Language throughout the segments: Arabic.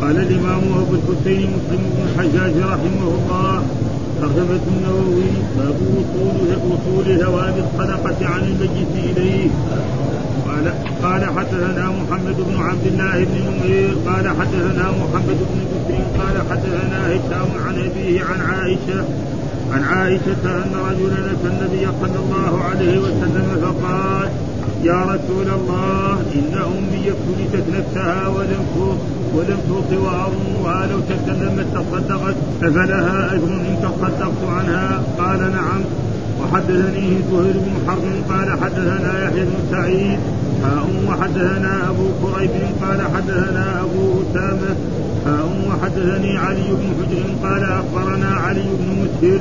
قال الإمام أبو الحسين مسلم بن الحجاج رحمه الله ترجمة النووي باب وصول وصول ثواب الصدقة عن الميت إليه. قال قال حدثنا محمد بن عبد الله بن نمير قال حدثنا محمد بن بكر قال حدثنا هشام عن أبيه عن عائشة عن عائشة أن رجلا أتى النبي صلى الله عليه وسلم فقال يا رسول الله إن أمي ابتلتت نفسها ولم ولم توص وأظنها لو تكلمت تصدقت أفلها أجر إن تصدقت عنها؟ قال نعم. وحدثني زهير بن حرب قال حدثنا يحيى بن سعيد. حاء وحدثنا أبو كريب قال حدثنا أبو أسامة. حاء وحدثني علي بن حجر قال أخبرنا علي بن مسهر.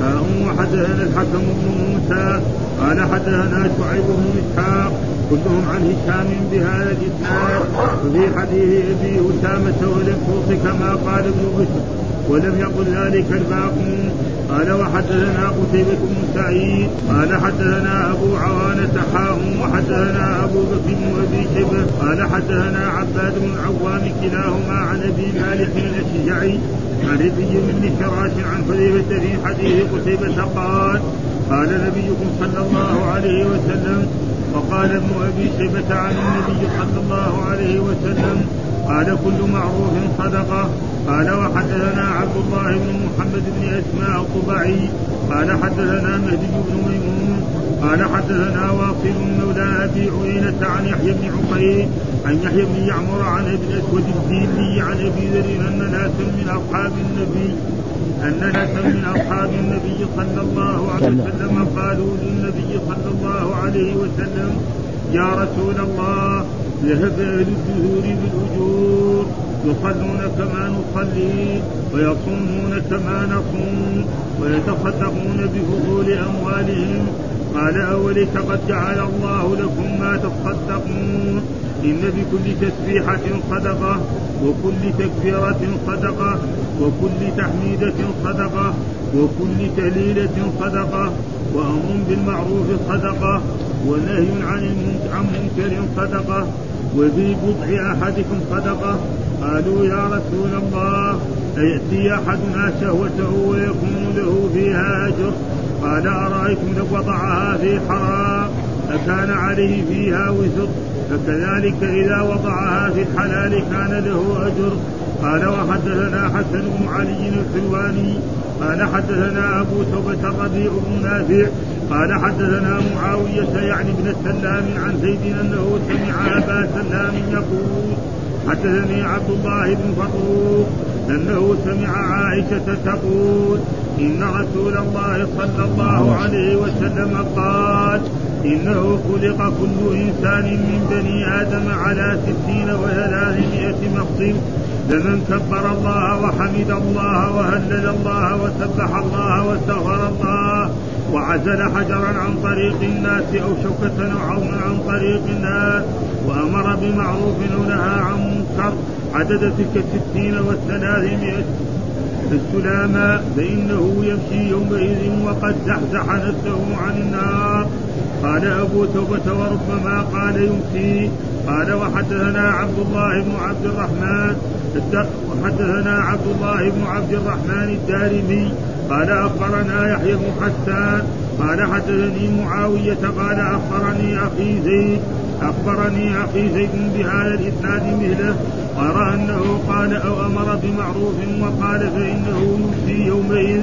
حاء وحدثنا الحكم بن موسى. قال حدثنا شعيب بن إسحاق كلهم عن هشام بهذا الإسناد وفي حديث أبي أسامة ولم كما قال ابن بشر. ولم يقل ذلك الباقون. قال وحدثنا قتيبة بن سعيد. قال حدثنا أبو عوانة حاء وحدثنا أبو بكر بن أبي شبه قال حدثنا عباد بن العوام كلاهما عن أبي مالك الأشجعي عن ربي بن فراش عن حذيفة في حديث قتيبة قال قال نبيكم صلى الله عليه وسلم وقال ابن أبي شيبة عن النبي صلى الله عليه وسلم قال كل معروف صدقة. قال وحدثنا عبد الله بن محمد بن أسماء الطبعي. قال حدثنا مهدي بن ميمون. قال حدثنا واصل مولى أبي عيينة عن يحيى بن عقيل. عن يحيى بن يعمر عن ابن أسود الديني عن أبي ذر أن ناسا من أصحاب النبي أن ناسا من أصحاب النبي صلى الله عليه وسلم قالوا للنبي صلى الله عليه وسلم يا رسول الله ذهب أهل الدثور بالأجور. يصلون كما نصلي ويصومون كما نصوم ويتصدقون بفضول أموالهم قال أوليس قد جعل الله لكم ما تصدقون إن بكل تسبيحة صدقة وكل تكبيرة صدقة وكل تحميدة صدقة وكل تهليلة صدقة وأمر بالمعروف صدقة ونهي عن عن منكر صدقة وفي بضع أحدكم صدقة. قالوا يا رسول الله أيأتي أحدنا شهوته ويكون له فيها أجر؟ قال أرأيتم لو وضعها في حرام أكان عليه فيها وزر فكذلك إذا وضعها في الحلال كان له أجر. قال وحدثنا حسن بن علي الحلواني قال حدثنا أبو توبة الربيع بن نافع قال حدثنا معاوية يعني ابن السلام عن زيد أنه سمع أبا سلام يقول حدثني عبد الله بن فطوق أنه سمع عائشة تقول إن رسول الله صلى الله عليه وسلم قال إنه خلق كل إنسان من بني آدم على ستين وثلاثمائة مفصل لمن كبر الله وحمد الله وهلل الله وسبح الله واستغفر الله وعزل حجرا عن طريق الناس أو شوكة أو عن طريق الناس وأمر بمعروف أو نهى عن منكر عدد تلك الستين والثلاثمائة. السلامة فإنه يمشي يومئذ وقد زحزح نفسه عن النار. قال أبو توبة وربما قال يمسي. قال وحدثنا عبد الله بن عبد الرحمن وحدثنا عبد الله بن عبد الرحمن الدارمي. قال أخبرنا يحيى بن حسان. قال حدثني معاوية. قال أخبرني أخي زيد. أخبرني أخي زيد بهذا الإسناد مثله أرى أنه قال أو أمر بمعروف وقال فإنه يمسي يومئذ.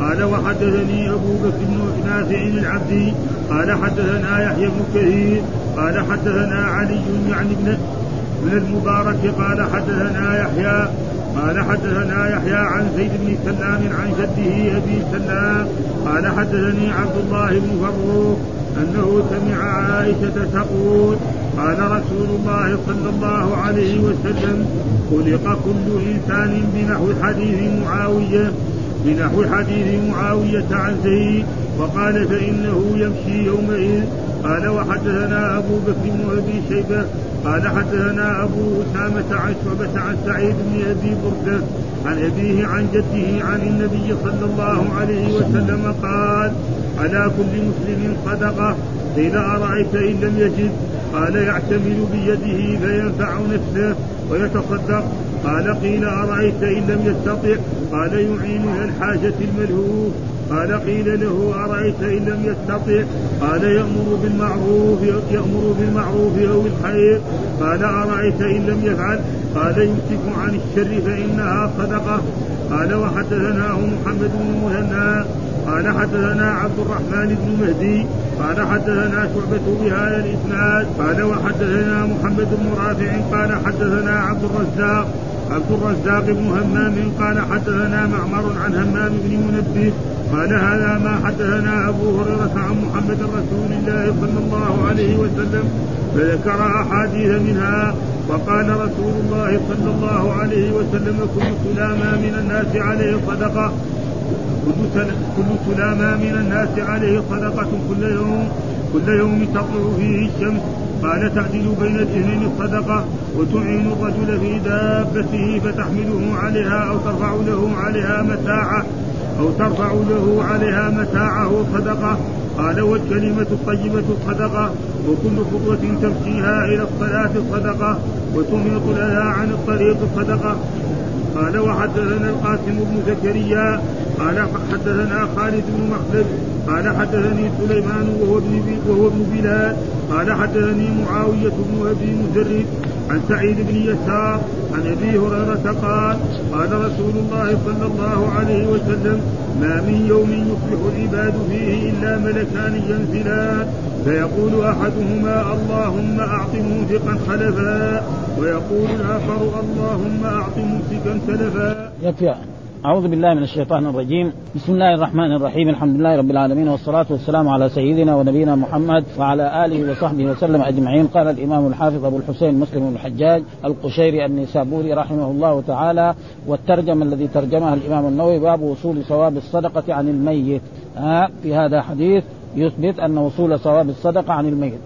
قال وحدثني أبو بكر بن نافع العبدي قال حدثنا يحيى بن كثير قال حدثنا علي يعني ابن من المبارك قال حدثنا يحيى قال حدثنا يحيى عن زيد بن سلام عن جده أبي سلام قال حدثني عبد الله بن فروخ أنه سمع عائشة تقول قال رسول الله صلى الله عليه وسلم خلق كل إنسان بنحو حديث معاوية بنحو حديث معاوية عن زيد وقال فإنه يمشي يومئذ. قال وحدثنا أبو بكر بن أبي شيبة. قال حدثنا أبو أسامة عن شعبة عن سعيد بن أبي بردة عن أبيه عن جده عن النبي صلى الله عليه وسلم قال على كل مسلم صدقة. قيل أرأيت إن لم يجد؟ قال يعتمل بيده فينفع نفسه ويتصدق. قال قيل أرأيت إن لم يستطع؟ قال يعين إلى الحاجة الملهوف. قال قيل له أرأيت إن لم يستطع؟ قال يأمر بالمعروف يأمر بالمعروف أو بالخير قال أرأيت إن لم يفعل؟ قال يمسك عن الشر فإنها صدقة. قال وحدثناه محمد بن مثنى قال حدثنا عبد الرحمن بن مهدي. قال حدثنا شعبة بهذا الإسناد. قال وحدثنا محمد بن رافع. قال حدثنا عبد الرزاق. عبد الرزاق بن همام قال حدثنا معمر عن همام بن منبه قال هذا ما حدثنا أبو هريرة عن محمد رسول الله صلى الله عليه وسلم فذكر أحاديث منها وقال رسول الله صلى الله عليه وسلم كل سلامة من الناس عليه صدقة. كل كل سلامة من الناس عليه صدقة كل يوم كل يوم تطلع فيه الشمس. قال تعدل بين الاثنين الصدقة وتعين الرجل في دابته فتحمله عليها أو ترفع له عليها متاعه أو ترفع له عليها متاعه صدقة. قال والكلمة الطيبة صدقة وكل خطوة تمشيها إلى الصلاة صدقة وتميط لها عن الطريق صدقة. قال وحدثنا القاسم بن زكريا قال حدثنا خالد بن مخلد قال حدثني سليمان وهو ابن وهو ابن بلال قال حدثني معاوية بن أبي مزرد عن سعيد بن يسار عن أبي هريرة قال قال رسول الله صلى الله عليه وسلم ما من يوم يصبح العباد فيه إلا ملكان ينزلان فيقول أحدهما اللهم أعط منفقا خلفا ويقول الآخر اللهم أعط ممسكا تلفا. أعوذ بالله من الشيطان الرجيم. بسم الله الرحمن الرحيم. الحمد لله رب العالمين والصلاة والسلام على سيدنا ونبينا محمد وعلى آله وصحبه وسلم أجمعين. قال الإمام الحافظ أبو الحسين مسلم بن الحجاج القشيري النسابوري رحمه الله تعالى والترجمة الذي ترجمها الإمام النووي باب وصول ثواب الصدقة عن الميت. ها في هذا حديث يثبت أن وصول ثواب الصدقة عن الميت.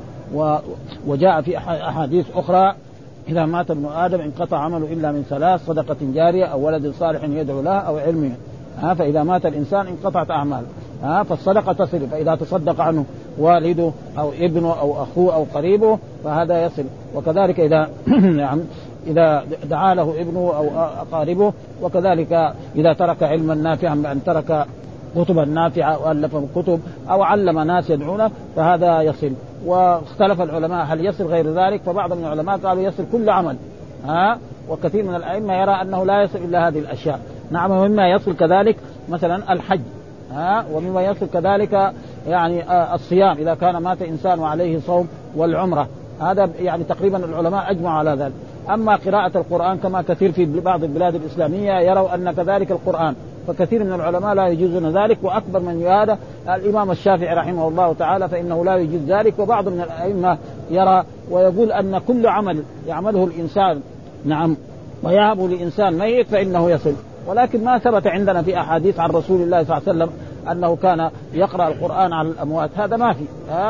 وجاء في أحاديث أخرى إذا مات ابن آدم انقطع عمله إلا من ثلاث صدقة جارية أو ولد صالح يدعو له أو علم. ها فإذا مات الإنسان انقطعت أعماله. ها فالصدقة تصل فإذا تصدق عنه والده أو ابنه أو أخوه أو قريبه فهذا يصل. وكذلك إذا نعم إذا دعا له ابنه أو أقاربه وكذلك إذا ترك علما نافعا بأن ترك كتبا نافعة وألف كتب أو علم ناس يدعونه فهذا يصل. واختلف العلماء هل يصل غير ذلك فبعض من العلماء قالوا يصل كل عمل. ها؟ وكثير من الأئمة يرى أنه لا يصل إلا هذه الأشياء. نعم ومما يصل كذلك مثلا الحج. ها؟ ومما يصل كذلك يعني آه الصيام إذا كان مات إنسان وعليه صوم والعمرة. هذا يعني تقريبا العلماء أجمعوا على ذلك. أما قراءة القرآن كما كثير في بعض البلاد الإسلامية يروا أن كذلك القرآن. فكثير من العلماء لا يجوزون ذلك وأكبر من هذا الإمام الشافعي رحمه الله تعالى فإنه لا يجوز ذلك وبعض من الأئمة يرى ويقول أن كل عمل يعمله الإنسان نعم ويهب لإنسان ميت فإنه يصل. ولكن ما ثبت عندنا في أحاديث عن رسول الله صلى الله عليه وسلم أنه كان يقرأ القرآن على الأموات. هذا ما في.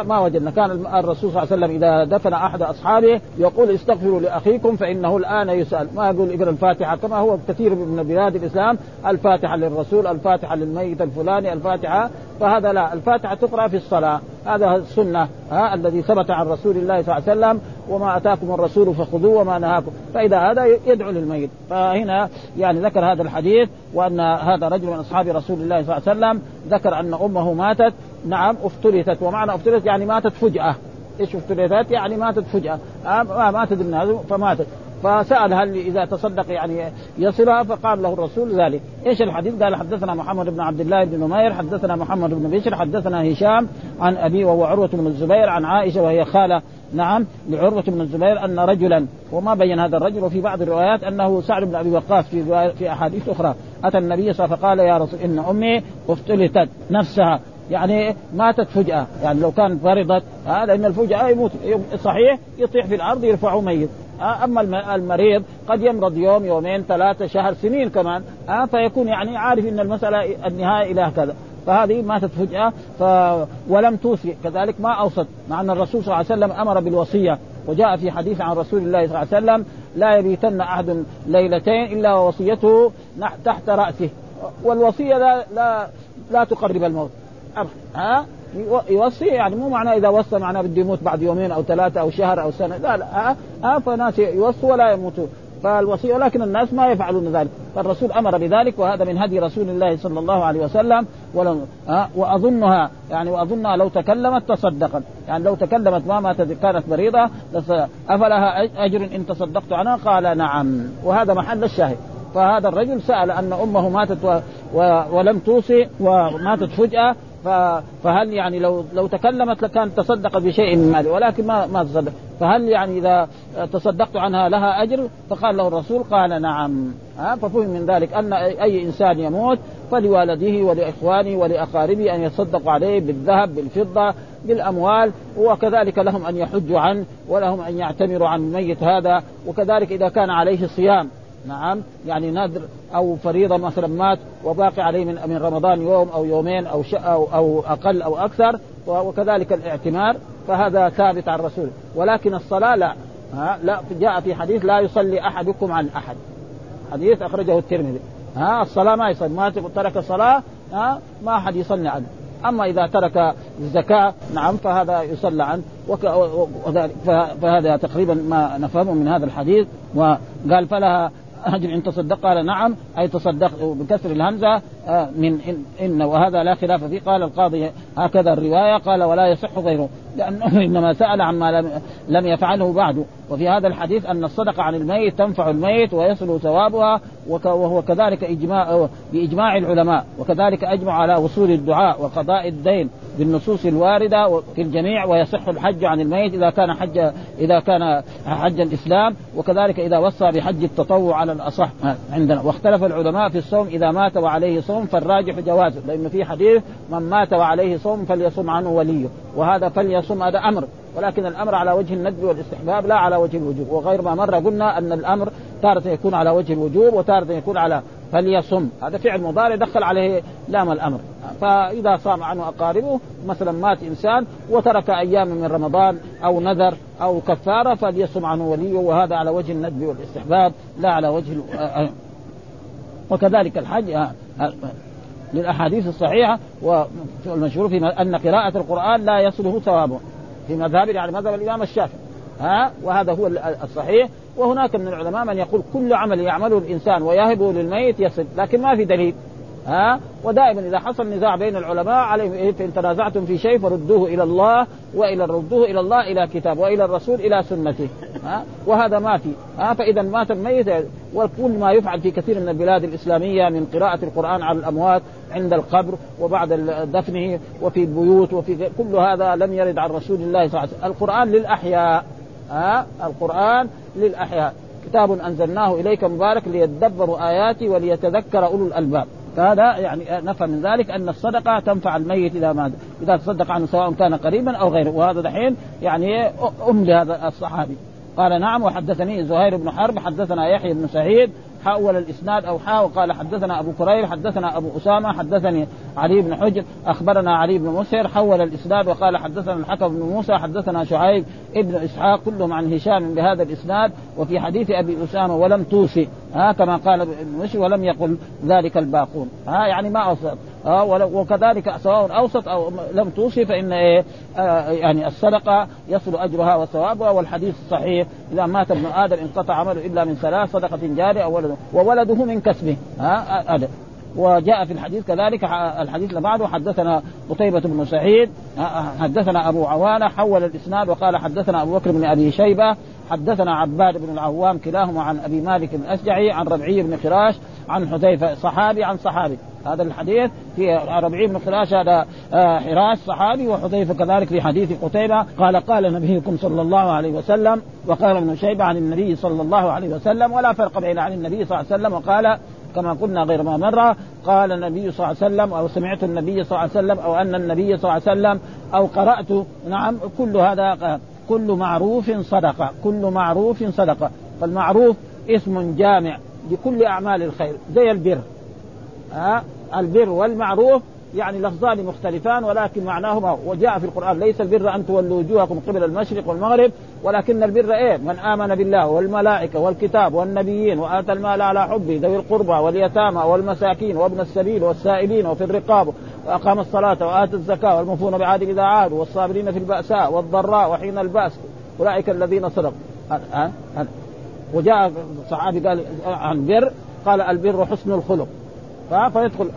ما وجدنا. كان الرسول صلى الله عليه وسلم إذا دفن أحد أصحابه يقول استغفروا لأخيكم فإنه الآن يسأل. ما يقول اقرا الفاتحة؟ كما هو كثير من بلاد الإسلام الفاتحة للرسول الفاتحة للميت الفلاني الفاتحة فهذا لا الفاتحة تقرأ في الصلاة. هذا السنة ها الذي ثبت عن رسول الله صلى الله عليه وسلم وما آتاكم الرسول فخذوه وما نهاكم. فإذا هذا يدعو للميت. فهنا يعني ذكر هذا الحديث وأن هذا رجل من أصحاب رسول الله صلى الله عليه وسلم ذكر أن أمه ماتت. نعم افترثت. ومعنى افترثت يعني ماتت فجأة. إيش افترثت؟ يعني ماتت فجأة. آه ماتت ابن فماتت. فسأل هل إذا تصدق يعني يصلها؟ فقال له الرسول ذلك، إيش الحديث؟ قال حدثنا محمد بن عبد الله بن نمير، حدثنا محمد بن بشر، حدثنا هشام عن أبي وهو عروة بن الزبير عن عائشة وهي خالة. نعم لعروة بن الزبير أن رجلا وما بين هذا الرجل وفي بعض الروايات أنه سعد بن أبي وقاص في في أحاديث أخرى. أتى النبي صلى الله عليه وسلم فقال يا رسول إن أمي افتلتت نفسها. يعني ماتت فجأة. يعني لو كانت فرضت هذا لأن الفجأة يموت. صحيح يطيح في الأرض يرفعه ميت. أما المريض قد يمرض يوم يومين ثلاثة شهر سنين كمان أه فيكون يعني عارف إن المسألة النهاية إلى كذا فهذه ماتت فجأة ف... ولم توصي كذلك ما أوصت مع أن الرسول صلى الله عليه وسلم أمر بالوصية. وجاء في حديث عن رسول الله صلى الله عليه وسلم لا يبيتن أحد ليلتين إلا ووصيته تحت رأسه. والوصية لا لا, لا تقرب الموت. ها؟ يوصي يعني مو معناه إذا وصى معناه بده يموت بعد يومين أو ثلاثة أو شهر أو سنة لا لا ها, ها فناس يوصوا ولا يموتوا فالوصية ولكن الناس ما يفعلون ذلك. فالرسول أمر بذلك وهذا من هدي رسول الله صلى الله عليه وسلم ولم أه وأظنها يعني وأظنها لو تكلمت تصدقت. يعني لو تكلمت ما ماتت كانت مريضة أفلها أجر إن تصدقت عنها؟ قال نعم. وهذا محل الشاهد. فهذا الرجل سأل أن أمه ماتت و... و... ولم توصي وماتت فجأة فهل يعني لو لو تكلمت لكان تصدقت بشيء من ماله ولكن ما ما تصدق. فهل يعني إذا تصدقت عنها لها أجر؟ فقال له الرسول قال نعم. ها؟ ففهم من ذلك أن اي إنسان يموت فلوالده ولإخوانه ولأقاربه أن يتصدقوا عليه بالذهب بالفضة بالأموال وكذلك لهم أن يحجوا عنه ولهم أن يعتمروا عن الميت هذا وكذلك إذا كان عليه صيام. نعم. يعني نذر أو فريضة مثلا مات وباقي عليه من من رمضان يوم أو يومين أو أو, أو أقل أو أكثر وكذلك الاعتمار فهذا ثابت عن الرسول. ولكن الصلاة لا. ها؟ لا جاء في حديث لا يصلي أحدكم عن أحد. حديث أخرجه الترمذي. ها؟ الصلاة ما يصلي. ما ترك الصلاة ها؟ ما أحد يصلي عنه. أما إذا ترك الزكاة نعم فهذا يصلى عنه. وذلك فهذا تقريبا ما نفهمه من هذا الحديث. وقال فلها أجر إن تصدق؟ قال نعم. أي تصدق بكسر الهمزة آه، من إن, إن وهذا لا خلاف فيه. قال القاضي هكذا الرواية قال ولا يصح غيره. لأنه إنما سأل عما لم, لم يفعله بعد. وفي هذا الحديث أن الصدقة عن الميت تنفع الميت ويصل ثوابها وهو كذلك إجماع بإجماع العلماء. وكذلك أجمع على وصول الدعاء وقضاء الدين بالنصوص الواردة في الجميع ويصح الحج عن الميت إذا كان حج إذا كان حج الإسلام. وكذلك إذا وصى بحج التطوع على الأصح عندنا. واختلف العلماء في الصوم إذا مات وعليه صوم فالراجح جوازه لأن في حديث من مات وعليه صوم فليصم عنه وليه. وهذا فليصم هذا أمر ولكن الأمر على وجه الندب والاستحباب لا على وجه الوجوب. وغير ما مر قلنا أن الأمر تارة يكون على وجه الوجوب وتارة يكون على فليصم. هذا فعل مضارع دخل عليه لام الأمر. فإذا صام عنه أقاربه مثلا مات إنسان وترك أيام من رمضان أو نذر أو كفارة فليصم عنه وليه وهذا على وجه الندب والاستحباب لا على وجه وكذلك الحج للأحاديث الصحيحة والمشهور في أن قراءة القرآن لا يصله ثوابه. في مذهب يعني مذهب الإمام الشافعي. ها؟ وهذا هو الصحيح. وهناك من العلماء من يقول كل عمل يعمله الإنسان ويهبه للميت يصل لكن ما في دليل. ها؟ ودائما إذا حصل نزاع بين العلماء عليهم إيه فإن تنازعتم في شيء فردوه إلى الله وإلى ردوه إلى الله إلى كتاب وإلى الرسول إلى سنته ها؟ وهذا ما في ها؟ فاذا مات الميت وكل ما يفعل في كثير من البلاد الإسلامية من قراءة القرآن على الأموات عند القبر وبعد دفنه وفي البيوت وفي كل هذا لم يرد عن رسول الله صلى الله عليه وسلم. القرآن للأحياء ها؟ القرآن للأحياء. كتاب أنزلناه إليك مبارك ليدبروا آياتي وليتذكر أولو الألباب. فهذا يعني نفهم من ذلك أن الصدقة تنفع الميت إذا مات إذا تصدق عنه سواء كان قريبا أو غيره. وهذا دحين يعني أم لهذا الصحابي. قال نعم وحدثني زهير بن حرب حدثنا يحيى بن سعيد حول الإسناد أو حاول. قال حدثنا أبو كرير حدثنا أبو أسامة حدثني علي بن حجر أخبرنا علي بن مسهر حول الإسناد وقال حدثنا الحكم بن موسى حدثنا شعيب ابن إسحاق كلهم عن هشام بهذا الإسناد وفي حديث أبي أسامة ولم توصي ها كما قال ابن ولم يقل ذلك الباقون ها يعني ما أوصى. ها وكذلك سواء أوسط أو لم توصي فإن إيه آه يعني الصدقه يصل أجرها وثوابها والحديث الصحيح إذا مات ابن آدم انقطع عمله إلا من ثلاث صدقة جارية أو ولده وولده من كسبه ها هذا وجاء في الحديث كذلك الحديث اللي بعده حدثنا قتيبة بن سعيد حدثنا أبو عوانة حول الإسناد وقال حدثنا أبو بكر بن أبي شيبة حدثنا عباد بن العوام كلاهما عن أبي مالك الأشجعي عن ربعي بن خراش عن حذيفة صحابي عن صحابي. هذا الحديث في ربعي بن خراش هذا آه، حراش صحابي وحذيفة كذلك في حديث قتيبة قال قال نبيكم صلى الله عليه وسلم وقال ابن شيبة عن النبي صلى الله عليه وسلم ولا فرق بين عن النبي صلى الله عليه وسلم وقال كما قلنا غير ما مر قال النبي صلى الله عليه وسلم أو سمعت النبي صلى الله عليه وسلم أو أن النبي صلى الله عليه وسلم أو قرأت نعم كل هذا كل معروف صدقه كل معروف صدقه فالمعروف اسم جامع. لكل أعمال الخير زي البر. ها؟ البر والمعروف يعني لفظان مختلفان ولكن معناهما وجاء في القرآن ليس البر أن تولوا وجوهكم قبل المشرق والمغرب ولكن البر إيه؟ من آمن بالله والملائكة والكتاب والنبيين وآتى المال على حبه ذوي القربى واليتامى والمساكين وابن السبيل والسائلين وفي الرقاب وأقام الصلاة وآتى الزكاة والمفون بعهد إذا عادوا والصابرين في البأساء والضراء وحين البأس أولئك الذين صدقوا. وجاء صحابي قال عن بر قال البر حسن الخلق. فيدخل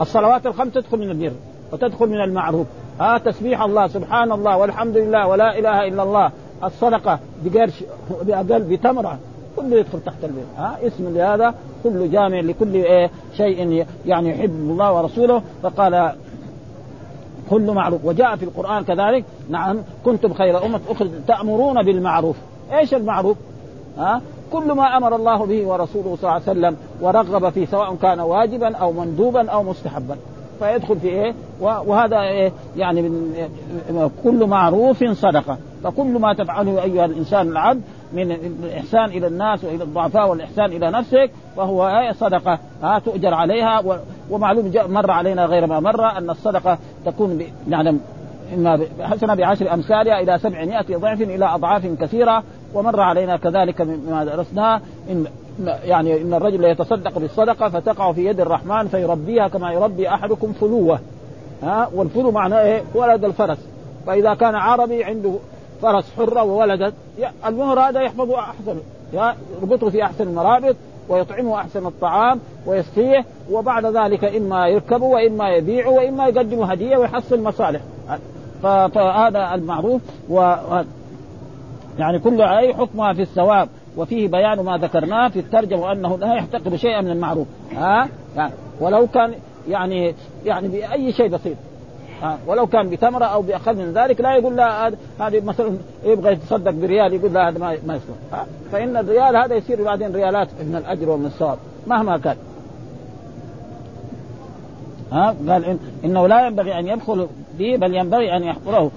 الصلوات الخمس تدخل من البر وتدخل من المعروف. ها تسبيح الله سبحان الله والحمد لله ولا إله إلا الله الصدقة بقرش بأقل بتمرة كله يدخل تحت البر. ها اسم لهذا كله جامع لكل إيه شيء يعني يحب الله ورسوله. فقال كل معروف. وجاء في القرآن كذلك نعم كنتم خير أمة أخرج تأمرون بالمعروف. إيش المعروف؟ ها كل ما أمر الله به ورسوله صلى الله عليه وسلم ورغب فيه سواء كان واجبا أو مندوبا أو مستحبا. فيدخل في إيه؟ وهذا إيه؟ يعني من إيه؟ كل معروف صدقة. فكل ما تفعله أيها الإنسان العبد من الإحسان إلى الناس وإلى الضعفاء والإحسان إلى نفسك فهو إيه؟ صدقة. ها تؤجر عليها ومعلوم مر علينا غير ما مر أن الصدقة تكون نعلم اما حسنة بعشر أمثالها إلى سبعمائة ضعف إلى أضعاف كثيرة ومر علينا كذلك مما درسناه إن يعني إن الرجل يتصدق بالصدقة فتقع في يد الرحمن فيربيها كما يربي أحدكم فلوة. ها؟ والفلو معناه إيه؟ ولد الفرس. فإذا كان عربي عنده فرس حرة وولدت المهر هذا يحفظه أحسن. يربطه في أحسن المرابط ويطعمه أحسن الطعام ويسقيه وبعد ذلك إما يركبه وإما يبيعه وإما يقدم هدية ويحصل مصالح. فهذا المعروف و يعني كل أي حكمها في الثواب. وفيه بيان ما ذكرناه في الترجمة أنه لا يحتقر شيئا من المعروف. ها؟ يعني ولو كان يعني يعني بأي شيء بسيط. ها؟ ولو كان بتمره أو باقل من ذلك لا يقول لا هذه مثلا يبغى يتصدق بريال يقول لا هذا ما ما يصلح فإن الريال هذا يصير بعدين ريالات من الأجر ومن الثواب مهما كان. ها؟ قال إن إنه لا ينبغي أن يدخل به بل ينبغي أن يحضره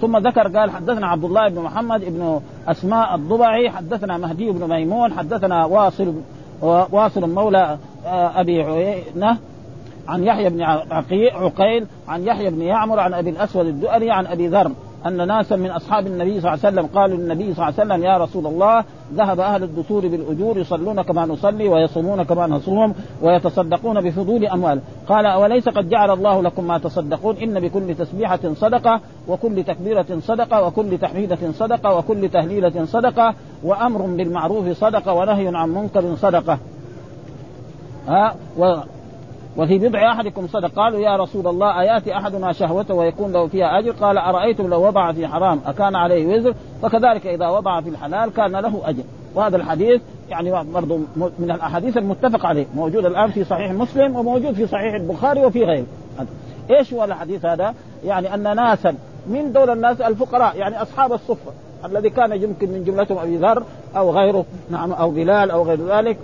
ثم ذكر قال حدثنا عبد الله بن محمد بن أسماء الضبعي حدثنا مهدي بن ميمون حدثنا واصل واصل مولى أبي عيينة عن يحيى بن عقيل عن يحيى بن يعمر عن أبي الأسود الدؤلي عن أبي ذر. أن ناسا من أصحاب النبي صلى الله عليه وسلم قالوا للنبي صلى الله عليه وسلم يا رسول الله ذهب أهل الدثور بالأجور يصلون كما نصلي ويصومون كما نصوم ويتصدقون بفضول أموال. قال أوليس قد جعل الله لكم ما تصدقون؟ إن بكل تسبيحة صدقة وكل تكبيرة صدقة وكل تحميدة صدقة وكل تهليلة صدقة وأمر بالمعروف صدقة ونهي عن منكر صدقة. ها؟ وفي بضع أحدكم صدق قالوا يا رسول الله أيأتي أحدنا شهوته ويكون له فيها أجر؟ قال أرأيتم لو وضع في حرام أكان عليه وزر؟ فكذلك إذا وضع في الحلال كان له أجر. وهذا الحديث يعني برضه من الأحاديث المتفق عليه موجود الآن في صحيح مسلم وموجود في صحيح البخاري وفي غيره. إيش هو الحديث هذا؟ يعني أن ناسا من دول الناس الفقراء يعني أصحاب الصفة الذي كان يمكن من جملتهم أبي ذر أو غيره نعم أو بلال أو غير ذلك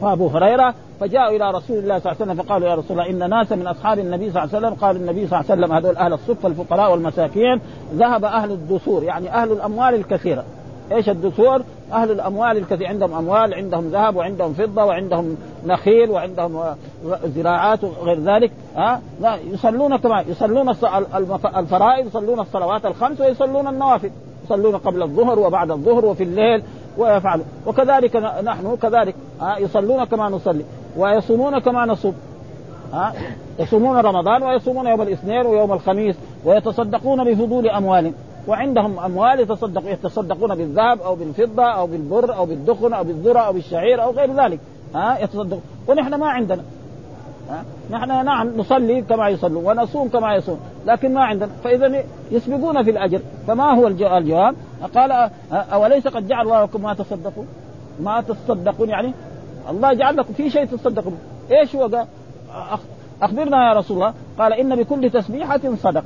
وابو هريرة فجاءوا إلى رسول الله صلى الله عليه وسلم فقالوا يا رسول الله إن ناسا من أصحاب النبي صلى الله عليه وسلم قال النبي صلى الله عليه وسلم هذول أهل الصفه الفقراء والمساكين ذهب أهل الدثور يعني أهل الأموال الكثيرة إيش الدثور؟ أهل الأموال الكثير عندهم أموال عندهم ذهب وعندهم فضة وعندهم نخيل وعندهم زراعات وغير ذلك ها لا يصلون كما يصلون الفرائض يصلون الصلوات الخمس ويصلون النوافل يصلون قبل الظهر وبعد الظهر وفي الليل ويفعلون وكذلك نحن كذلك يصلون كما نصلي ويصومون كما نصوم. ها يصومون رمضان ويصومون يوم الاثنين ويوم الخميس ويتصدقون بفضول اموالهم وعندهم أموال يتصدق يتصدقون بالذهب أو بالفضة أو بالبر أو بالدخن أو بالذرة أو بالشعير أو غير ذلك. ها يتصدق. ونحن ما عندنا. ها؟ نحن نعم نصلي كما يصلون ونصوم كما يصوم لكن ما عندنا. فإذا يسبقون في الأجر. فما هو الجواب؟ قال أوليس قد جعل الله لكم ما تصدقون؟ ما تصدقون يعني؟ الله جعل لكم في شيء تصدقون. إيش هو؟ أخبرنا يا رسول الله. قال إن بكل تسبيحة صدق.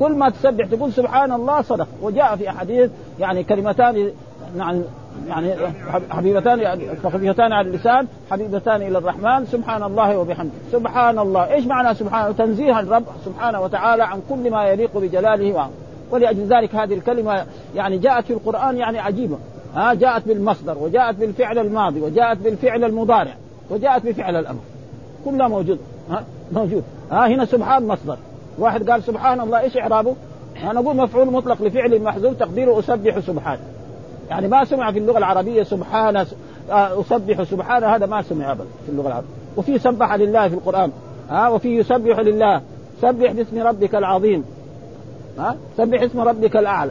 كل ما تسبح تقول سبحان الله صدق. وجاء في أحاديث يعني كلمتان يعني يعني حبيبتان خفيفتان على اللسان حبيبتان إلى الرحمن سبحان الله وبحمده. سبحان الله إيش معنى سبحان؟ الله تنزيه الرب سبحانه وتعالى عن كل ما يليق بجلاله ولأجل ذلك هذه الكلمة يعني جاءت في القرآن يعني عجيبة. ها جاءت بالمصدر وجاءت بالفعل الماضي وجاءت بالفعل المضارع وجاءت بفعل الأمر. كلها موجود. ها موجود. ها هنا سبحان مصدر. واحد قال سبحان الله إيش إعرابه؟ أنا أقول مفعول مطلق لفعل محذوف تقديره أسبح سبحان يعني ما سمع في اللغة العربية سبحان آه، أسبح سبحان هذا ما سمع ابدا في اللغة العربية. وفي سبح لله في القرآن. ها وفي يسبح لله. سبح باسم ربك العظيم. ها سبح اسم ربك الأعلى.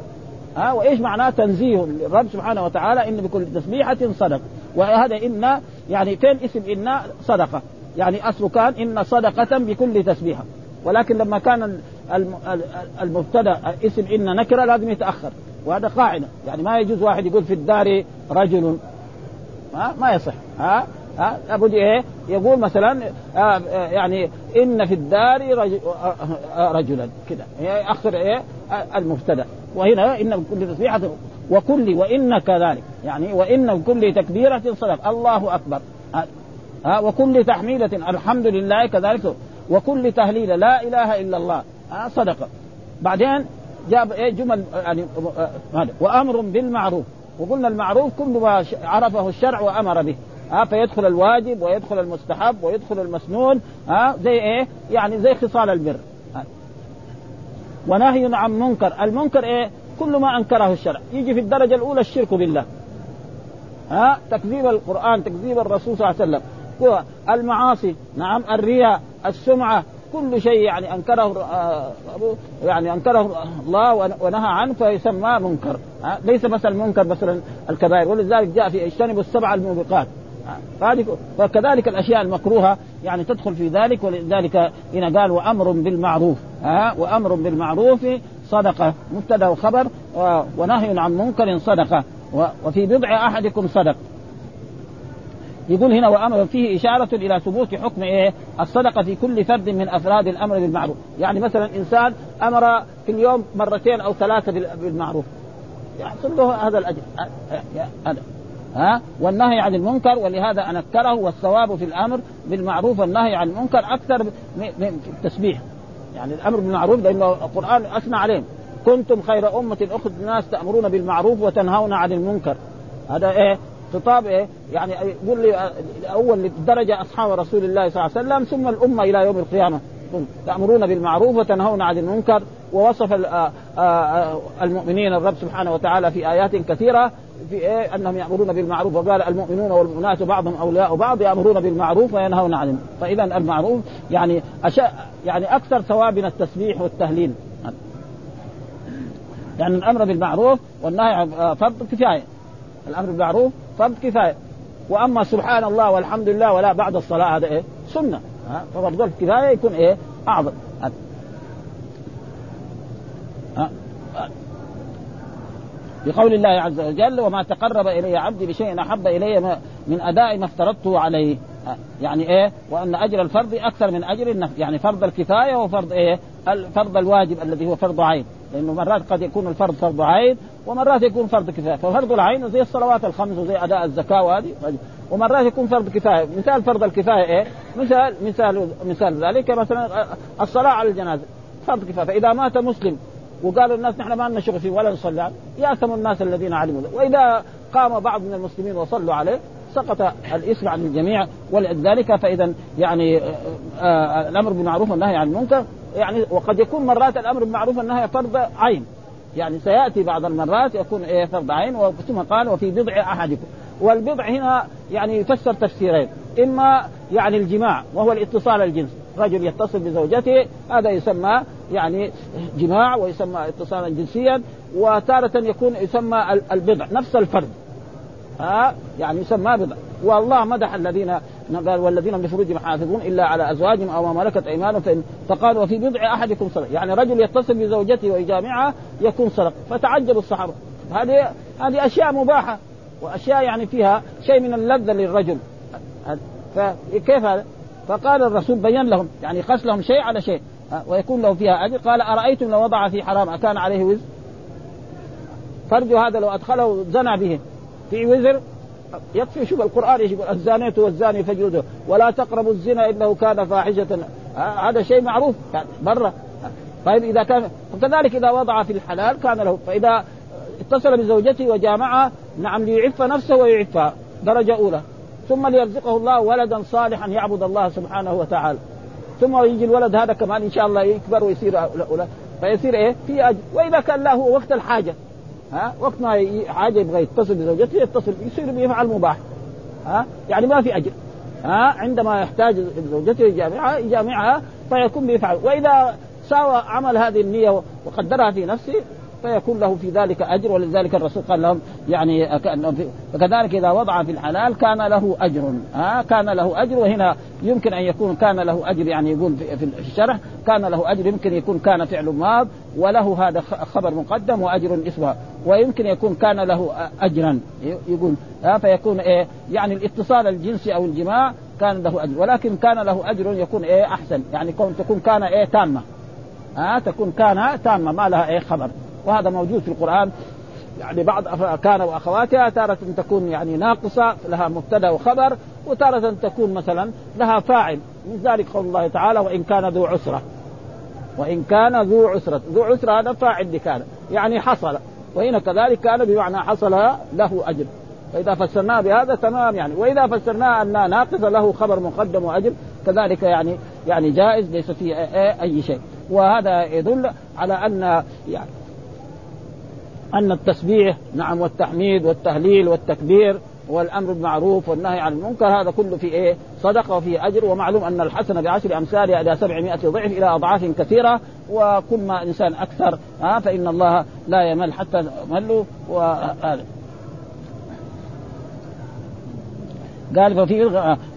ها وإيش معناه تنزيه؟ الرب سبحانه وتعالى إن بكل تسبيحة صدق. وهذا إن يعني فين اسم إن؟ صدقة. يعني أصله كان إن صدقة بكل تسبيحة. ولكن لما كان المبتدأ اسم إن نكرة لازم يتأخر. وهذا قاعدة. يعني ما يجوز واحد يقول في الدار رجل. ها؟ ما يصح. ها؟ ها؟ لابد إيه؟ يقول مثلا آه يعني إن في الدار آه رجلا. كذا اخر إيه؟ المبتدأ. وهنا إن كل تصبيحة وكل وإن كذلك. يعني وإن كل تكبيرة صدق. الله أكبر. ها؟ وكل تحميدة. الحمد لله كذلك. وكل تهليل. لا إله إلا الله. صدقه بعدين جاب إيه جمل يعني هذا وأمر بالمعروف. وقلنا المعروف كل ما عرفه الشرع وأمر به. ها فيدخل الواجب ويدخل المستحب ويدخل المسنون. ها زي إيه؟ يعني زي خصال البر. ونهي عن منكر، المنكر إيه؟ كل ما أنكره الشرع، يجي في الدرجة الأولى الشرك بالله. ها تكذيب القرآن، تكذيب الرسول صلى الله عليه وسلم، المعاصي، نعم الرياء، السمعة، كل شيء يعني أنكره يعني أنكره الله ونهى عنه فيسمى منكر. ليس بس المنكر مثلا الكبائر. ولذلك جاء في اجتنبوا السبع الموبقات. فكذلك الأشياء المكروهة يعني تدخل في ذلك ولذلك هنا قال وأمر بالمعروف. وأمر بالمعروف صدقة. مبتدأ وخبر ونهي عن منكر صدقة. وفي بضع أحدكم صدق. يقول هنا وأمر فيه إشارة إلى ثبوت حكم إيه؟ الصدقة في كل فرد من أفراد الأمر بالمعروف، يعني مثلا إنسان أمر في اليوم مرتين أو ثلاثة بالمعروف. يحصل له هذا الأجر. هذا. ها؟ والنهي عن المنكر ولهذا أنكره والثواب في الأمر بالمعروف والنهي عن المنكر أكثر من التسبيح. يعني الأمر بالمعروف لأنه القرآن أثنى عليهم كنتم خير أمة اخذ الناس تأمرون بالمعروف وتنهون عن المنكر. هذا إيه؟ خطاب إيه؟ يعني يقول لي أول درجة أصحاب رسول الله صلى الله عليه وسلم ثم الأمة إلى يوم القيامة. تأمرون بالمعروف وتنهون عن المنكر. ووصف المؤمنين الرب سبحانه وتعالى في آيات كثيرة في إيه؟ أنهم يأمرون بالمعروف. وقال المؤمنون والمؤمنات بعضهم أولياء بعض يأمرون بالمعروف وينهون عن فإذا المعروف يعني أشاء يعني أكثر ثواب من التسبيح والتهليل. يعني الأمر بالمعروف والنهي عن فرض كفاية. الأمر بالمعروف فرض كفاية. وأما سبحان الله والحمد لله ولا بعد الصلاة هذا إيه؟ سنة. ففرض الكفايه يكون إيه؟ أعظم. بقول الله عز وجل وما تقرب إلي عبدي بشيء أحب إلي من أداء ما افترضته عليه. يعني إيه؟ وأن أجر الفرض أكثر من أجر النفل يعني فرض الكفاية وفرض إيه؟ فرض الواجب الذي هو فرض عين. لأنه مرات قد يكون الفرض فرض عين ومرات يكون فرض كفاية. ففرض العين زي الصلوات الخمس وزي أداء الزكاة وهذه ومرات يكون فرض كفاية. مثال فرض الكفاية إيه؟ مثال مثال مثال ذلك مثلا الصلاة على الجنازة. فرض كفاية. فإذا مات مسلم وقالوا الناس نحن ما لنا شغل فيه ولا نصلي يأثم الناس الذين علموا وإذا قام بعض من المسلمين وصلوا عليه سقط الاسم عن الجميع ولذلك فإذا يعني آآ آآ الأمر بالمعروف والنهي عن المنكر يعني وقد يكون مرات الأمر بالمعروف والنهي فرض عين. يعني سيأتي بعض المرات يكون إيه فرض عين ثم قال وفي بضع أحدكم. والبضع هنا يعني يفسر تفسيرين. إما يعني الجماع وهو الاتصال الجنسي. رجل يتصل بزوجته هذا يسمى يعني جماع ويسمى اتصالا جنسيا وتارة يكون يسمى البضع نفس الفرد. ها يعني يسمى بضع. والله مدح الذين قال والذين من فروجهم حافظون إلا على أزواجهم أو ما ملكت أيمانهم فقال وفي بضع أحدكم صدق. يعني رجل يتصل بزوجته ويجامعها يكون صدق. فتعجب الصحابة. هذه هذه أشياء مباحة وأشياء يعني فيها شيء من اللذة للرجل. فكيف هذا؟ فقال الرسول بين لهم يعني خس لهم شيء على شيء ويكون له فيها أجر. قال أرأيتم لو وضع في حرام أكان عليه وزر؟ فرجه هذا لو أدخله زنى به. في وزر يكفي شوف القرآن يقول الزانية والزاني فجلده ولا تقربوا الزنا إنه كان فاحشة. هذا شيء معروف برا. طيب إذا كان وكذلك إذا وضع في الحلال كان له فإذا اتصل بزوجته وجامعها نعم ليعف نفسه ويعفها درجة أولى. ثم ليرزقه الله ولدا صالحا يعبد الله سبحانه وتعالى. ثم يجي الولد هذا كمان إن شاء الله يكبر ويصير فيصير إيه؟ في اجر وإذا كان له وقت الحاجة. ها؟ وقت ما حاجة يبغى يتصل بزوجته يتصل يصير يفعل مباح. ها؟ يعني ما في أجر. ها؟ عندما يحتاج زوجته يجامعها يجامعها فيكون بيفعل. وإذا ساوى عمل هذه النية وقدرها في نفسه فيكون له في ذلك أجر ولذلك الرسول قال لهم يعني فكذلك إذا وضع في الحلال كان له أجر. ها كان له أجر وهنا يمكن أن يكون كان له أجر يعني يقول في الشرح كان له أجر يمكن يكون كان فعل ماض وله هذا خبر مقدم وأجر اسمه ويمكن يكون كان له أجرا يقول. ها فيكون إيه يعني الاتصال الجنسي أو الجماع كان له أجر. ولكن كان له أجر يكون إيه أحسن. يعني كون تكون كان إيه تامة. ها تكون كان تامة ما لها إيه خبر. وهذا موجود في القرآن. يعني بعض كان واخواتها تارة تكون يعني ناقصة لها مبتدأ وخبر وتارة تكون مثلا لها فاعل. من ذلك قول الله تعالى وإن كان ذو عسرة. وإن كان ذو عسرة. ذو عسرة هذا فاعل لكان يعني حصل. وهنا كذلك كان بمعنى حصل له أجر فإذا فسرناه بهذا تمام يعني. وإذا فسرناه أنها ناقصة له خبر مقدم وأجر كذلك يعني يعني جائز ليس فيه أي شيء. وهذا يدل على أن يعني أن التسبيح نعم والتحميد والتهليل والتكبير والأمر بالمعروف والنهي عن المنكر هذا كله في إيه؟ صدقة وفيه أجر. ومعلوم أن الحسنه بعشر امثالها إلى 700 ضعف إلى أضعاف كثيرة. وكل ما إنسان أكثر ها فإن الله لا يمل حتى ملوا وهذا. قال ففي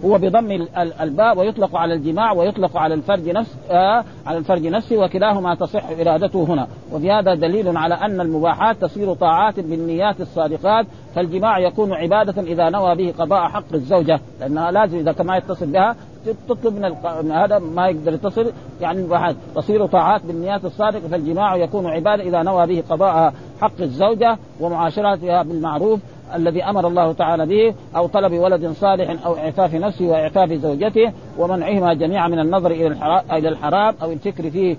هو بضم الباء ويطلق على الجماع ويطلق على الفرج نفس آه على الفرج نفسه وكلاهما تصح إرادته هنا. وفي هذا دليل على أن المباحات تصير طاعات بالنيات الصادقات فالجماع يكون عبادة إذا نوى به قضاء حق الزوجة لأنها لازم إذا كما يتصل بها تطلب من, من هذا ما يقدر يتصل يعني المباحات. تصير طاعات بالنيات الصادقه فالجماع يكون عبادة إذا نوى به قضاء حق الزوجة ومعاشرتها بالمعروف الذي أمر الله تعالى به أو طلب ولد صالح أو إعفاف نفسه واعفاف زوجته ومنعهما جميعا من النظر إلى الحرام أو الفكر فيه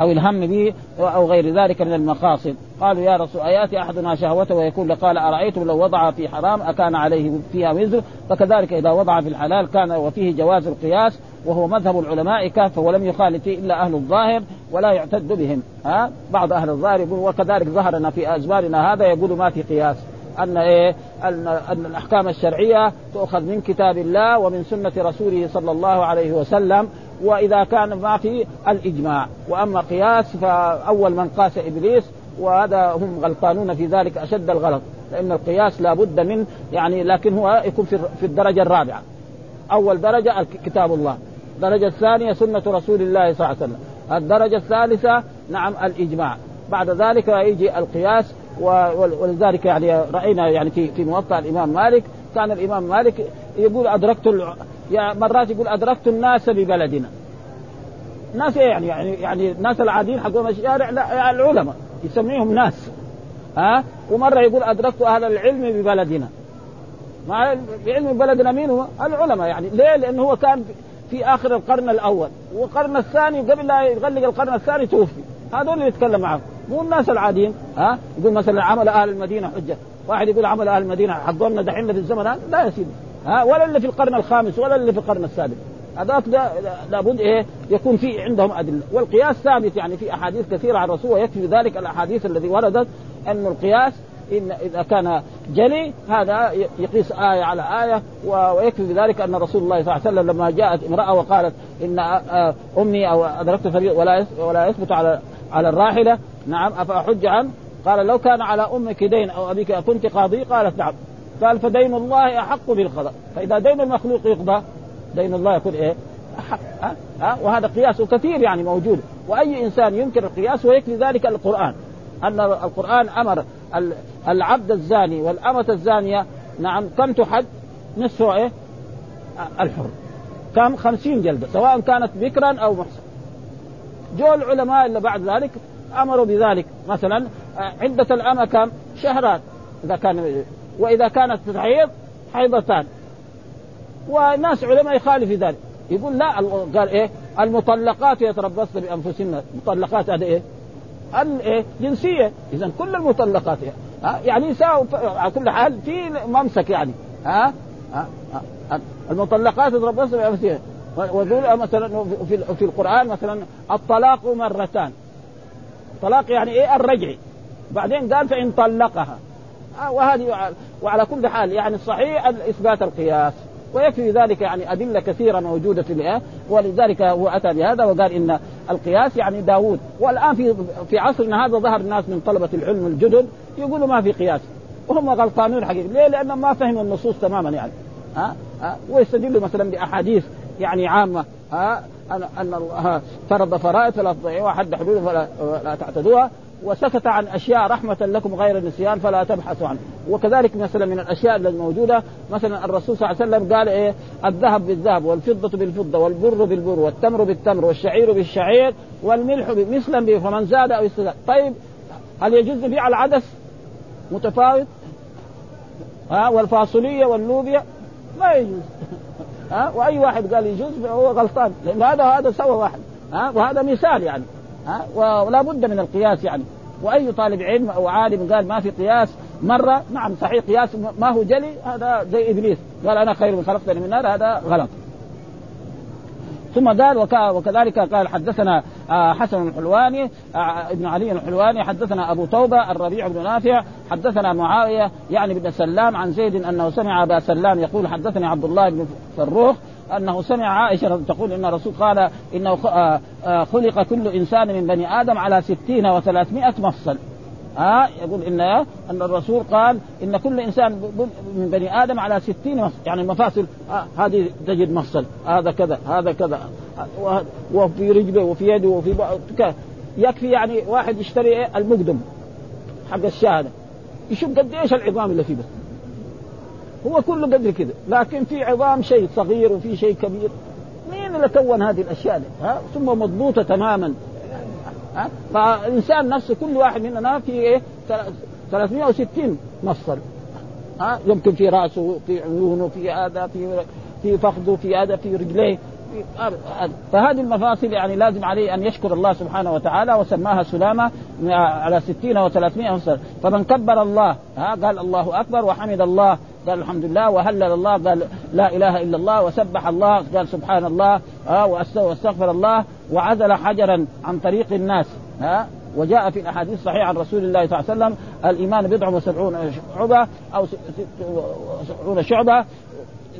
أو الهم به أو غير ذلك من المقاصد. قالوا يا رسول أيأتي أحدنا شهوته ويقول قال أرأيتم لو وضع في حرام أكان عليه فيها وزر؟ فكذلك إذا وضع في الحلال كان وفيه جواز القياس وهو مذهب العلماء كافه ولم يخالف إلا أهل الظاهر ولا يعتد بهم. ها؟ بعض أهل الظاهر يقول وكذلك ظهرنا في ازماننا هذا يقول ما في قياس. أن إيه؟ ان أن الأحكام الشرعية تؤخذ من كتاب الله ومن سنة رسوله صلى الله عليه وسلم وإذا كان ما في الإجماع. وأما قياس فأول من قاس إبليس وهذا هم غلطانون في ذلك أشد الغلط لأن القياس لابد من يعني لكن هو يكون في الدرجة الرابعة. أول درجة كتاب الله. الدرجه الثانية سنة رسول الله صلى الله عليه وسلم. الدرجة الثالثة نعم الإجماع. بعد ذلك يجي القياس ولذلك يعني رأينا يعني في في موطأ الإمام مالك كان الإمام مالك يقول أدركت يعني مرات يقول أدركت الناس ببلدنا. ناس إيه يعني يعني يعني الناس العاديين حقهم الشارع لا العلماء يسميهم ناس. ها؟ ومرة يقول أدركت أهل العلم ببلدنا. مع بعلم بلدنا مين هو؟ العلماء يعني. ليه؟ لأنه هو كان في آخر القرن الأول. والقرن الثاني قبل لا يغلق القرن الثاني توفي. هذول اللي يتكلم معهم. مو الناس العاديين ها؟ يقول مثلا عمل أهل المدينة حجة. واحد يقول عمل أهل المدينة حقولنا دحين في الزمن هذا لا يا سيدي. ها؟ ولا اللي في القرن الخامس ولا اللي في القرن السادس. هذاك لابد إيه؟ يكون في عندهم أدلة. والقياس ثابت يعني في أحاديث كثيرة عن الرسول ويكفي ذلك الأحاديث الذي وردت أن القياس إن إذا كان جلي هذا يقيس آية على آية ويكفي بذلك أن رسول الله صلى الله عليه وسلم لما جاءت امرأة وقالت إن أمي أو أدركت ولا ولا يثبت على على الراحلة. نعم أفأحج عنه قال لو كان على أمك دين أو أبيك كنت قاضي؟ قالت نعم. قال فدين الله أحق بالقضاء. فإذا دين المخلوق يقضى دين الله يكون إيه؟ أحق. ها؟ ها؟ وهذا قياس كثير يعني موجود. وأي إنسان ينكر القياس ويكفي ذلك القرآن. أن القرآن أمر العبد الزاني والأمة الزانية. نعم كم تحد نصف إيه؟ الحر كم؟ خمسين جلدة سواء كانت بكرا أو محسن جو العلماء اللي بعد ذلك أمروا بذلك. مثلا عدة الأمة كم؟ شهران إذا كان وإذا كانت تحيض حيضتان. وناس علماء يخالف في ذلك. يقول لا قال إيه المطلقات يتربصن بأنفسهن. المطلقات هذا إيه؟ الايه؟ جنسية. إذا كل المطلقات يعني, يعني يساوي على كل حال في ممسك يعني. ها؟ ها؟ المطلقات يتربصن بأنفسهن. ويقول مثلا في في القرآن مثلا الطلاق مرتان. طلاق يعني إيه؟ الرجعي بعدين قال فإن طلقها. آه، وهذه وعلى كل حال يعني الصحيح إثبات القياس. ويكفي ذلك يعني أدلة كثيرة موجودة في الآية. ولذلك هو أتى بهذا وقال إن القياس يعني داوود. والآن في في عصرنا هذا ظهر الناس من طلبة العلم الجدد يقولوا ما في قياس. وهم غلطانون حقيقة. ليه؟ لأنهم ما فهموا النصوص تماما يعني. ها ها ويستدلوا مثلا بأحاديث يعني عامة ها ان الله فرض فرائض فلا تضيعوها حد حدود فلا لا تعتدوها. وسكت عن أشياء رحمة لكم غير النسيان فلا تبحثوا عنه. وكذلك مثلا من الأشياء الموجوده مثلا الرسول صلى الله عليه وسلم قال إيه الذهب بالذهب والفضة بالفضة والبر بالبر والتمر بالتمر والشعير بالشعير والملح مثلا به فمن زاد أو استزاد. طيب هل يجوز بيع العدس متفاوت؟ ها والفاصولية واللوبيا؟ ما يجوز. ها؟ وأي واحد قال يجوز فهو غلطان. لأن هذا هذا سوى واحد. ها؟ وهذا مثال يعني. ها؟ ولا بد من القياس يعني. وأي طالب علم أو عالم قال ما في قياس مرة نعم صحيح قياس ما هو جلي هذا زي إبليس. قال أنا خير من خلقتني من نار هذا غلط. ثم قال وكذلك قال حدثنا آه، حسن الحلواني آه، ابن علي الحلواني حدثنا أبو توبة الربيع بن نافع حدثنا معاوية يعني بن سلام عن زيد أنه سمع أبا سلام يقول حدثني عبد الله بن فروخ أنه سمع عائشة تقول إن الرسول قال إنه آه، خلق كل إنسان من بني آدم على ستين وثلاثمائة مفصل. ها؟ يقول إن أن الرسول قال إن كل إنسان من بني آدم على ستين مفصل يعني المفاصل هذه تجد مفصل. هذا كذا هذا كذا. وفي رجله وفي يده وفي يكفي يعني واحد يشتري إيه؟ المقدم حق الشهادة. يشوف قد إيش العظام اللي فيه بس. هو كله قدر كذا. لكن في عظام شيء صغير وفي شيء كبير. مين اللي كون هذه الأشياء دي؟ ها؟ ثم مضبوطة تماما. فالإنسان نفسه كل واحد مننا في إيه؟ 360 مفصل. ها؟ يمكن في رأسه في عيونه في هذا في في فخذه في هذا في رجليه فهذه المفاصل يعني لازم عليه أن يشكر الله سبحانه وتعالى وسماها سلامة على ستين وثلاثمائة مفصل. فمن كبر الله ها؟ قال الله أكبر وحمد الله قال الحمد لله وهلل الله قال لا إله إلا الله وسبح الله قال سبحان الله ها واستغفر الله وعزل حجرا عن طريق الناس. ها؟ وجاء في الأحاديث الصحيحه عن رسول الله صلى الله عليه وسلم الإيمان بضع وسبعون شعبة أو سبعون شعبة.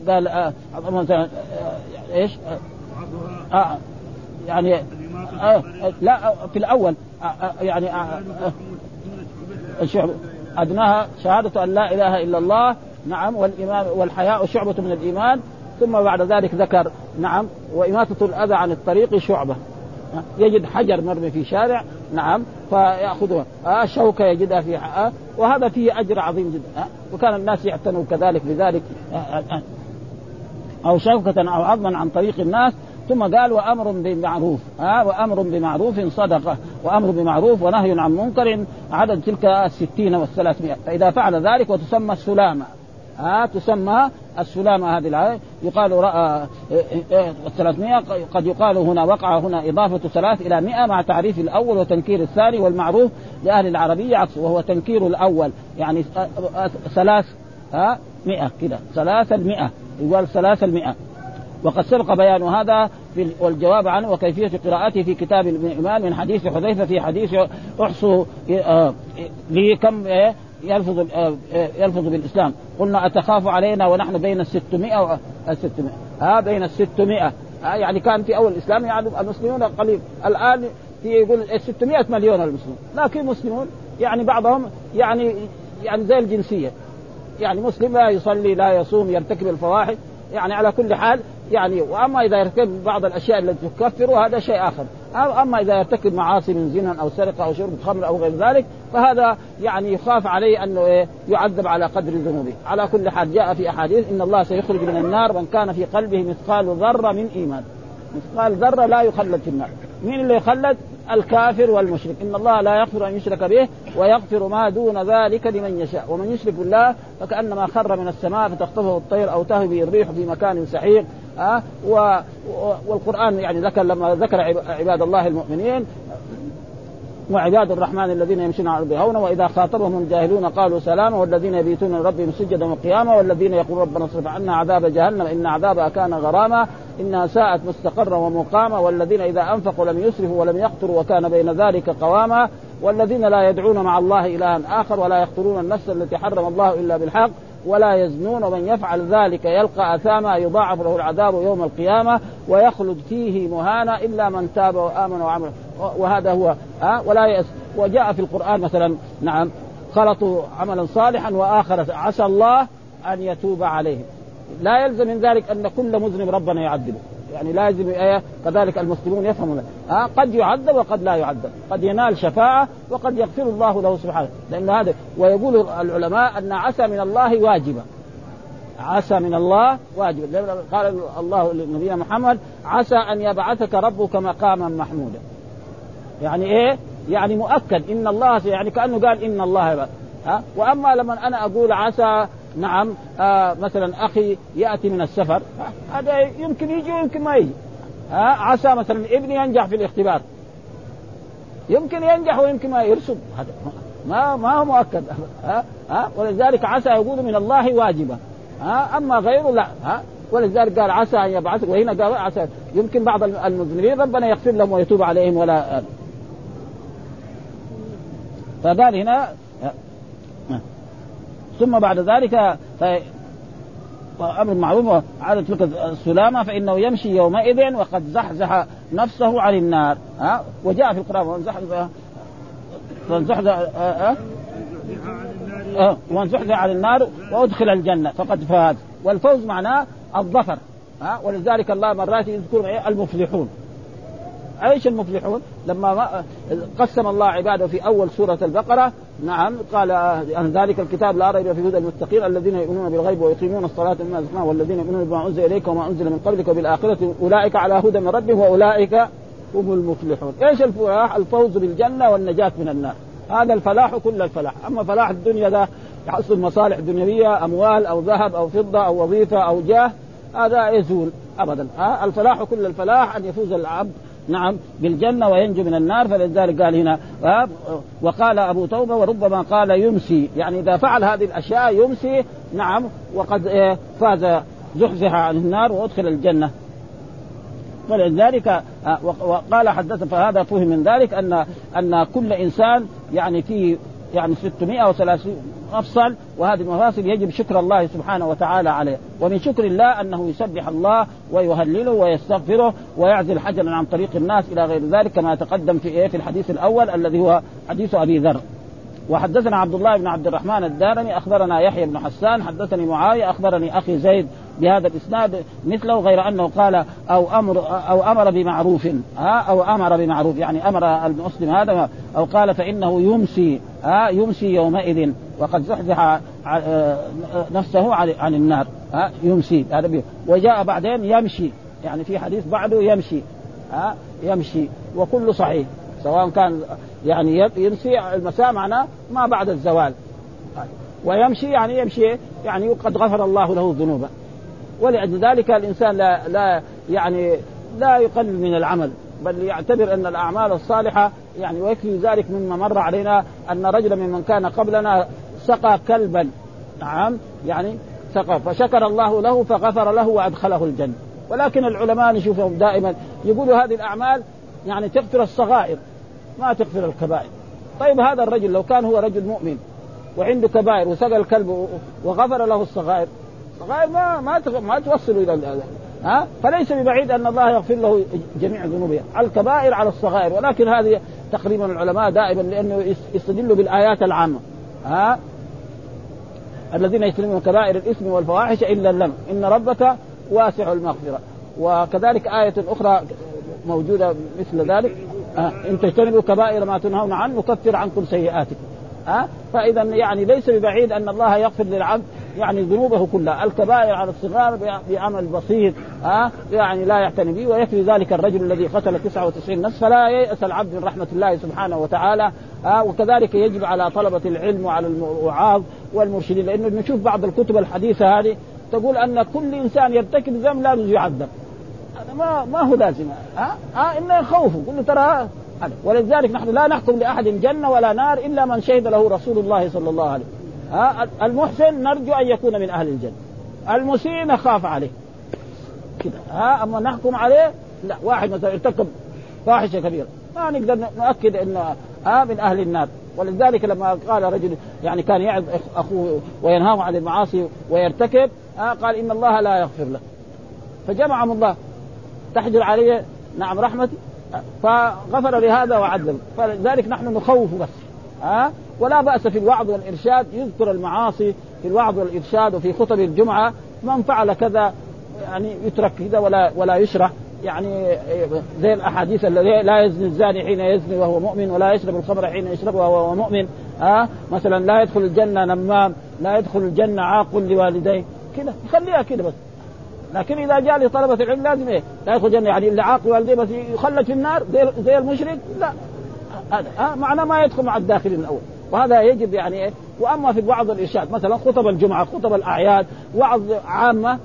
قال آه آه إيش؟ آه آه يعني آه لا في الأول آه آه يعني آه آه الشعب أدناها شهادة أن لا إله إلا الله. نعم والإيمان والحياء شعبة من الإيمان. ثم بعد ذلك ذكر نعم وإماتة الأذى عن الطريق شعبة. يجد حجر مرمي في شارع نعم فيأخذها. آه شوكة يجدها في آه وهذا فيه أجر عظيم جدا. آه وكان الناس يعتنوا كذلك بذلك. آه آه أو شوكة أو عظما عن طريق الناس. ثم قال وأمر بمعروف. ها وأمر بمعروف صدقة. وأمر بمعروف ونهي عن منكر عدد تلك الستين والثلاثمائة. فإذا فعل ذلك وتسمى السلامة. ها تسمى السلامة هذه يقال رأى 300 قد يقال هنا وقع هنا إضافة ثلاث إلى 100 مع تعريف الأول وتنكير الثاني والمعروف لأهل العربية عكس وهو تنكير الأول. يعني ثلاث ها 100 كده. ثلاث المئة. يقال ثلاث المئة. وقد سبق بيان هذا في والجواب عنه وكيفية قراءته في كتاب الإيمان من حديث حذيفة في حديث أحصوا لي كم يلفظ يلفظ بالإسلام. قلنا أتخاف علينا ونحن بين ال 600 و 600 ها بين ال 600 ها يعني كان في أول الإسلام يعني المسلمون قليل. الآن في يقول 600 مليون المسلمون. لكن مسلمون يعني بعضهم يعني يعني زي الجنسية. يعني مسلم لا يصلي لا يصوم يرتكب الفواحش. يعني على كل حال يعني وأما إذا يرتكب بعض الأشياء التي تكفر هذا شيء آخر. أما إذا يرتكب معاصي من زنا أو سرقة أو شرب خمر أو غير ذلك فهذا يعني يخاف عليه انه إيه يعذب على قدر ذنوبه. على كل حال جاء في أحاديث إن الله سيخرج من النار من كان في قلبه مثقال ذرة من إيمان. مثقال ذرة لا يخلد في النار. مين اللي يخلد؟ الكافر والمشرك. إن الله لا يغفر أن يشرك به ويغفر ما دون ذلك لمن يشاء. ومن يشرك بالله فكأنما خر من السماء فتخطفه الطير أو تهوي الريح في مكان سحيق. ها أه والقرآن يعني ذكر لما ذكر عباد الله المؤمنين وعباد الرحمن الذين يمشون على الأرض هونا وإذا خاطبهم الجاهلون قالوا سلاما والذين يبيتون لربهم سجدا وقياما والذين يقولون ربنا اصرف عنا عذاب جهنم إن عذابها كان غراما إنها ساءت مستقرا ومقاما والذين إذا أنفقوا لم يسرفوا ولم يقتروا وكان بين ذلك قواما والذين لا يدعون مع الله إلها آخر ولا يقتلون النفس التي حرم الله إلا بالحق. ولا يزنون ومن يفعل ذلك يلقى أثاما يضاعف له العذاب يوم القيامة ويخلد فيه مهانا إلا من تاب وآمن وعمل. وهذا هو ها؟ ولا يأس وجاء في القرآن مثلا نعم خلطوا عملا صالحا وآخر عسى الله أن يتوب عليهم. لا يلزم من ذلك أن كل مذنب ربنا يعذبه. يعني لازم آية كذلك المسلمون يفهمون. آه قد يعذب وقد لا يعذب. قد ينال شفاعة وقد يغفر الله له سبحانه. لأن هذا ويقول العلماء أن عسى من الله واجبة عسى من الله واجب قال الله لنبينا محمد عسى أن يبعثك ربك مقاما محمودا. يعني إيه؟ يعني مؤكد. إن الله يعني كأنه قال إن الله يبعث. ها؟ وأما لما أنا أقول عسى نعم آه مثلا أخي يأتي من السفر هذا يمكن يجي ويمكن ما يجي. ها عسى مثلا ابني ينجح في الاختبار. يمكن ينجح ويمكن ما يرسب هذا ما ما هو مؤكد. ها ها ولذلك عسى يقول من الله واجبه ها أما غيره لا. ها ولذلك قال عسى أن يبعثك. وهنا قال عسى يمكن بعض المذنبين ربنا يغفر لهم ويتوب عليهم ولا فقال هنا ثم بعد ذلك أمر معروف عادة تلك السلامة فإنه يمشي يومئذ وقد زحزح نفسه عن النار. ها؟ وجاء في القرآن ومن زحزح من زحزح ومن زحزح عن النار وأدخل الجنة فقد فاز. والفوز معناه الظفر. ها؟ ولذلك الله مرات يذكر المفلحون. أيش المفلحون؟ لما قسم الله عباده في أول سورة البقرة نعم قال أن ذلك الكتاب لا ريب فيه هدى المتقين الذين يؤمنون بالغيب ويقيمون الصلاة مما رزقناهم والذين يؤمنون بما أنزل إليك وما أنزل من قبلك وبالاخره أولئك على هدى من ربهم وأولئك هم المفلحون، إيش الفلاح؟ الفوز بالجنة والنجاة من النار، هذا الفلاح كل الفلاح، أما فلاح الدنيا ذا يحصل مصالح دنيوية أموال أو ذهب أو فضة أو وظيفة أو جاه هذا يزول ابدا، الفلاح كل الفلاح أن يفوز العبد نعم بالجنة وينجو من النار فلذلك قال هنا وقال أبو توبة وربما قال يمسي يعني إذا فعل هذه الأشياء يمسي نعم وقد إيه، فاز زحزح عن النار وأدخل الجنة. ولذلك آه، وقال حدث فهذا فهم من ذلك أن أن كل إنسان يعني فيه يعني 630 مفصل وهذه المفاصل يجب شكر الله سبحانه وتعالى عليه ومن شكر الله أنه يسبح الله ويهلله ويستغفره ويعزل حجرا عن طريق الناس إلى غير ذلك كما تقدم في إيه في الحديث الأول الذي هو حديث أبي ذر. وحدثنا عبد الله بن عبد الرحمن الدارمي أخبرنا يحيى بن حسان حدثني معاوية أخبرني أخي زيد بهذا الإسناد مثله غير أنه قال أو أمر أو أمر بمعروف ها أو أمر بمعروف يعني أمر المسلم هذا أو قال فإنه يمسي ها يمسي يومئذ وقد زحزح آه، نفسه عن النار ها يمسي هذا وجاء بعدين يمشي يعني في حديث بعده يمشي ها يمشي وكله صحيح سواء كان يعني يمسي المساء معناه ما بعد الزوال ويمشي يعني يمشي يعني قد غفر الله له ذنوبه ولأجل ذلك الإنسان لا لا يعني لا يقلل من العمل. بل يعتبر أن الأعمال الصالحة يعني ويكفي ذلك مما مر علينا أن رجلا ممن كان قبلنا سقى كلبا. نعم يعني سقى فشكر الله له فغفر له وأدخله الجنة. ولكن العلماء نشوفهم دائما يقولوا هذه الأعمال يعني تغفر الصغائر ما تغفر الكبائر. طيب هذا الرجل لو كان هو رجل مؤمن وعنده كبائر وسقى الكلب وغفر له الصغائر الصغائر ما ما ما توصل إلى ها؟ فليس ببعيد أن الله يغفر له جميع ذنوبه. الكبائر على الصغائر. ولكن هذه تقريبا العلماء دائما لأنه يستدلوا بالآيات العامة. ها؟ الذين يجتنبون كبائر الإثم والفواحش إلا اللم. إن ربك واسع المغفرة. وكذلك آية أخرى موجودة مثل ذلك. إن تجتنبوا كبائر ما تنهون عنه نكفر عنكم سيئاتكم. ها؟ فاذا يعني ليس ببعيد أن الله يغفر للعبد يعني ذنوبه كلها. الكبائر على الصغار بعمل بسيط ها؟ يعني لا يعتني به ويكفي ذلك الرجل الذي قتل 99 نفس فلا ييأس العبد من رحمة الله سبحانه وتعالى ها؟ وكذلك يجب على طلبة العلم وعلى الوعاظ والمرشدين. لأنه نشوف بعض الكتب الحديثة هذه تقول أن كل إنسان يرتكب ذنب لازم يعذب. هذا ما ما هو لازم ها؟ ها؟ انه يخوفه يقول له ترى ولذلك نحن لا نحكم لأحد جنه ولا نار إلا من شهد له رسول الله صلى الله عليه ها المحسن نرجو أن يكون من أهل الجنة. المسيء نخاف عليه. كذا ها أما نحكم عليه لا واحد مثلا ارتكب فاحشة كبيرة. ما نقدر نؤكد انه ها من أهل النار. ولذلك لما قال رجل يعني كان يعظ أخوه وينهاه عن المعاصي ويرتكب آه قال إن الله لا يغفر له. فجمعهم الله. تحجر عليه نعم رحمتي. فغفر لهذا وعذب فلذلك نحن نخوف بس. ها؟ ولا بأس في الوعظ والإرشاد يذكر المعاصي في الوعظ والإرشاد وفي خطب الجمعة من فعل كذا يعني يترك كذا ولا ولا يشرح. يعني زي الأحاديث الذي لا يزني الزاني حين يزني وهو مؤمن ولا يشرب الخمر حين يشرب وهو مؤمن. آه مثلا لا يدخل الجنة نمام لا يدخل الجنة عاق لوالديه. كذا خليها كذا بس. لكن إذا جاء لطلبة العلم لازم إيه؟ لا يدخل الجنة يعني اللي عاق والديه بس يخلد في النار زي, زي المشرك؟ لا. هذا آه معناه ما يدخل مع الداخلين الأول. وهذا يجب يعني إيه؟ وأما في بعض الإرشاد مثلا خطب الجمعة خطب الأعياد وعظ عامة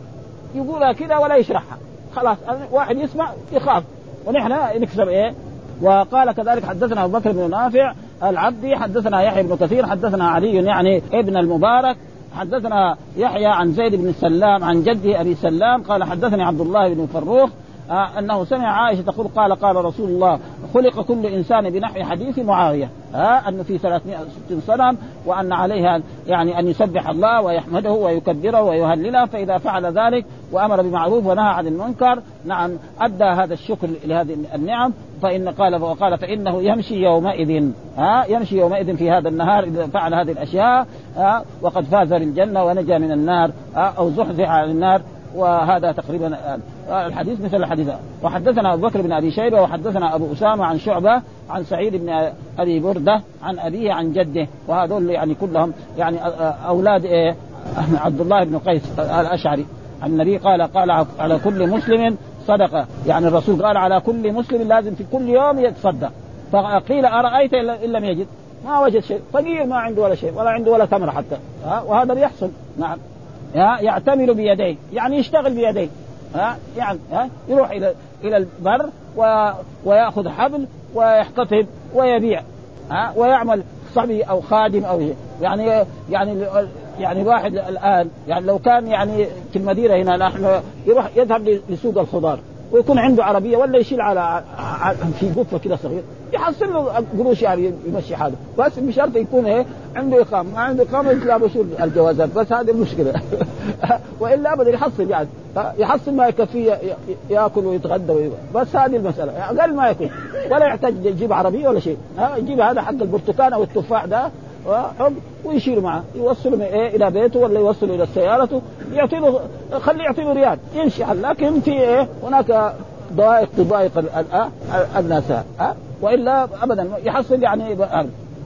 يقولها كذا ولا يشرحها. خلاص واحد يسمع يخاف. ونحن نكسب إيه؟ وقال كذلك حدثنا أبو بكر بن نافع العبدي حدثنا يحيى بن كثير حدثنا علي يعني ابن المبارك حدثنا يحيى عن زيد بن سلام عن جده أبي سلام قال حدثني عبد الله بن فروخ أنه سمع عائشة تقول قال قال رسول الله خلق كل إنسان بنحو حديث معاوية. ها آه انه في 360 سنه وأن عليها يعني أن يسبح الله ويحمده ويكبره ويهلله فإذا فعل ذلك وأمر بمعروف ونهى عن المنكر نعم أدى هذا الشكر لهذه النعم فإن قال وقال فإنه يمشي يومئذ. ها يمشي يومئذ في هذا النهار إذا فعل هذه الأشياء ها وقد فاز للجنه ونجا من النار أو زحزح عن النار. وهذا تقريبا الحديث مثل الحديث وحدثنا أبو بكر بن أبي شيبة وحدثنا أبو أسامة عن شعبة عن سعيد بن أبي بردة عن أبيه عن جده. وهذول يعني كلهم يعني أولاد إيه عبد الله بن قيس الأشعري. النبي قال قال على كل مسلم صدقة. يعني الرسول قال على كل مسلم لازم في كل يوم يتصدق. فقيل أرأيت إن لم يجد؟ ما وجد شيء. فقير ما عنده ولا شيء ولا عنده ولا تمر حتى. وهذا بيحصل نعم. يعتمل بيديه يعني يشتغل بيديه ها يعني ها يروح إلى إلى البر و... ويأخذ حبل ويحتطب ويبيع ها ويعمل صبي أو خادم أو يعني يعني يعني الواحد الآن يعني لو كان يعني في المدينة هنا نحن يروح يذهب لسوق الخضار ويكون عنده عربية ولا يشيل على في قفة كده صغير يحصل له قروش يعني يمشي حاله. بس بشرط يكون إيه؟ عنده إقامة. ما عنده إقامة بشور الجوازات. بس هذه المشكلة. وإلا ابدا يحصل يعني. يحصل ما يكفيه يأكل ويتغدى بس هذه المسألة. أقل ما يكون. ولا يحتاج يجيب عربية ولا شيء. يجيب هذا حق البرتقال أو التفاح ده ويشيل معه. يوصله إيه؟ إلى بيته ولا يوصله إلى سيارته. يعطي له خليه يعطي له ريال. يمشي لكن في إيه؟ هناك ضائق تضايق الناس. ها وإلا ابدا يحصل يعني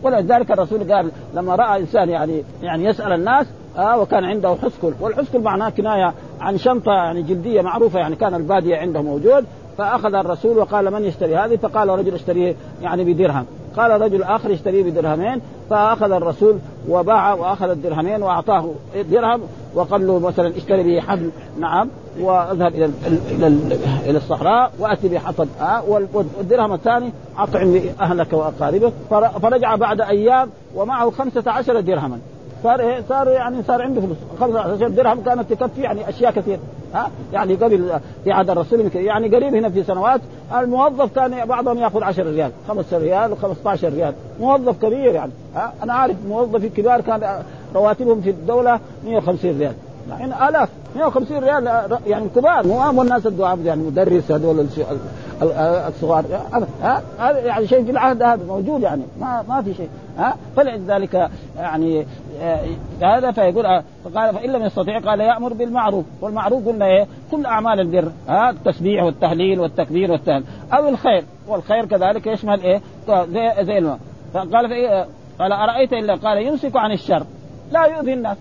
ولذلك الرسول قال لما رأى إنسان يعني يعني يسأل الناس آه وكان عنده حسكل. والحسكل معناه كناية عن شنطة يعني جلدية معروفة يعني كان البادية عنده موجود. فأخذ الرسول وقال من يشتري هذه؟ فقال رجل اشتريه يعني بدرهم. قال رجل آخر اشتريه بدرهمين فأخذ الرسول وباع وأخذ الدرهمين وأعطاه درهم وقال له مثلا اشتري به حبل نعم وأذهب إلى إلى إلى الصحراء وأتي بحطب آه والدرهم الثاني أطعم أهلك وأقاربك. فرجع بعد أيام ومعه خمسة عشر درهما. صار إيه صار يعني صار عنده فلوس. 15 درهم كانت تكفي يعني أشياء كثير ها؟ يعني قبل في عهد الرسول يعني قريب هنا في سنوات الموظف كان بعضهم يأخذ 10 ريال 5 ريال و15 ريال. موظف كبير يعني. ها؟ أنا عارف موظفين كبار كان رواتبهم في الدولة 150 ريال. يعني آلاف 150 ريال يعني كبار. مو الناس الدعاء يعني مدرس هذول الصغار. ها؟ هذا يعني شيء في العهد هذا موجود يعني. ما ما في شيء. ها؟ فلذلك يعني هذا فيقول فقال فإن لم يستطيع قال يأمر بالمعروف. والمعروف قلنا إيه؟ كل أعمال البر. ها؟ التسبيح والتهليل والتكبير والتهليل. أو الخير. والخير كذلك يشمل إيه؟ زي زي الماء. فقال قال أرأيت الا قال يمسك عن الشر. لا يؤذي الناس.